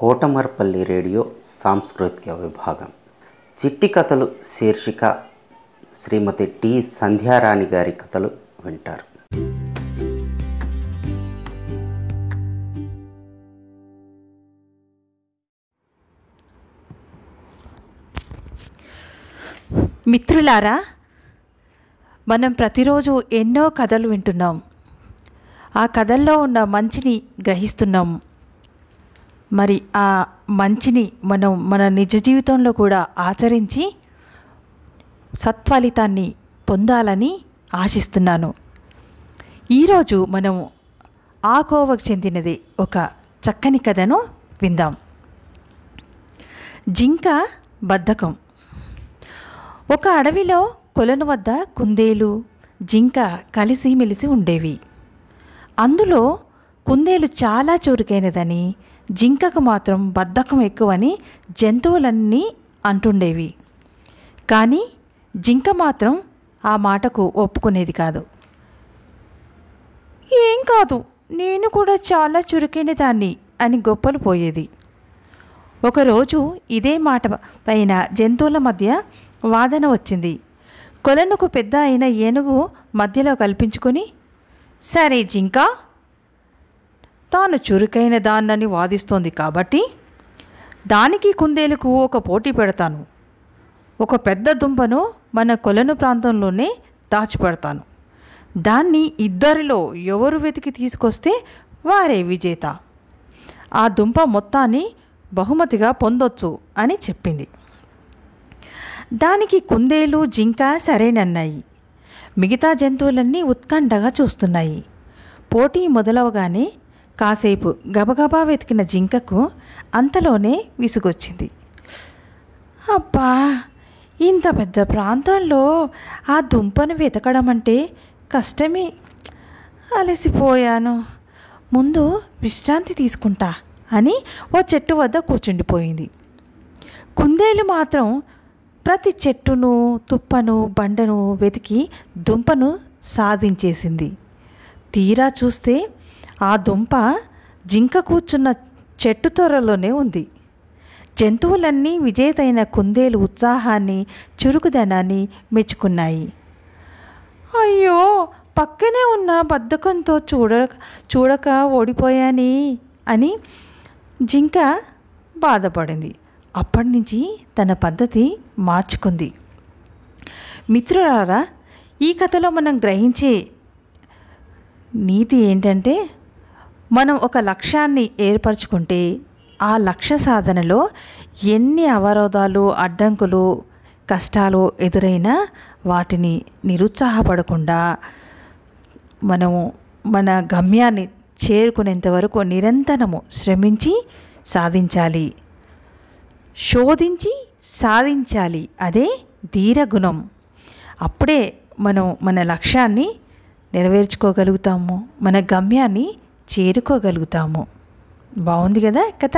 Kotamarpalli radio సాంస్కృతిక విభాగం. చిట్టి కథలు శీర్షిక శ్రీమతి టి సంధ్యారాణి గారి కథలు వింటారు. మిత్రులారా మనం ప్రతిరోజు ఎన్నో కథలు వింటున్నాం. ఆ కథల్లో ఉన్న మంచిని గ్రహిస్తున్నాం. మరి ఆ మంచిని మనం మన నిజ జీవితంలో కూడా ఆచరించి సత్ఫలితాన్ని పొందాలని ఆశిస్తున్నాను. ఈరోజు మనం ఆ కోవకు చెందినది ఒక చక్కని కథను విందాం. జింక బద్ధకం. ఒక అడవిలో కొలను వద్ద కుందేలు జింక కలిసిమెలిసి ఉండేవి. అందులో కుందేలు చాలా చురుకైనదని జింకకు మాత్రం బద్ధకం ఎక్కువని జంతువులన్నీ అంటుండేవి. కానీ జింక మాత్రం ఆ మాటకు ఒప్పుకునేది కాదు. ఏం కాదు నేను కూడా చాలా చురుకైన దాన్ని అని గొప్పలు పోయేది. ఒకరోజు ఇదే మాట పైన జంతువుల మధ్య వాదన వచ్చింది. కొలనుకు పెద్ద అయిన ఏనుగు మధ్యలో కల్పించుకొని సరే జింక తాను చురుకైన దాన్నని వాదిస్తోంది కాబట్టి దానికి కుందేలకు ఒక పోటీ పెడతాను. ఒక పెద్ద దుంపను మన కొలను ప్రాంతంలోనే దాచిపెడతాను. దాన్ని ఇద్దరిలో ఎవరు వెతికి తీసుకొస్తే వారే విజేత. ఆ దుంప మొత్తాన్ని బహుమతిగా పొందొచ్చు అని చెప్పింది. దానికి కుందేలు జింక సరేనన్నాయి. మిగతా జంతువులన్నీ ఉత్కంఠగా చూస్తున్నాయి. పోటీ మొదలవగానే కాసేపు గబగబా వెతికిన జింకకు అంతలోనే విసుగొచ్చింది. అబ్బా ఇంత పెద్ద ప్రాంతంలో ఆ దుంపను వెతకడం అంటే కష్టమే. అలసిపోయాను. ముందు విశ్రాంతి తీసుకుంటా అని ఓ చెట్టు వద్ద కూర్చుండిపోయింది. కుందేలు మాత్రం ప్రతి చెట్టును తుప్పను బండను వెతికి దుంపను సాధించేసింది. తీరా చూస్తే ఆ దుంప జింక కూర్చున్న చెట్టు త్వరలోనే ఉంది. జంతువులన్నీ విజేతైన కుందేలు ఉత్సాహాన్ని చురుకుదనాన్ని మెచ్చుకున్నాయి. అయ్యో! పక్కనే ఉన్న బద్ధకంతో చూడ చూడక ఓడిపోయాని అని జింక బాధపడింది. అప్పటి నుంచి తన పద్ధతి మార్చుకుంది. మిత్రులారా ఈ కథలో మనం గ్రహించే నీతి ఏంటంటే మనం ఒక లక్ష్యాన్ని ఏర్పరచుకుంటే ఆ లక్ష్య సాధనలో ఎన్ని అవరోధాలు అడ్డంకులు కష్టాలు ఎదురైనా వాటిని నిరుత్సాహపడకుండా మనము మన గమ్యాన్ని చేరుకునేంత వరకు నిరంతరము శ్రమించి సాధించాలి. శోధించి సాధించాలి. అదే ధీరగుణం. అప్పుడే మనం మన లక్ష్యాన్ని నెరవేర్చుకోగలుగుతాము. మన గమ్యాన్ని చేరుకోగలుగుతాము. బాగుంది కదా కథ?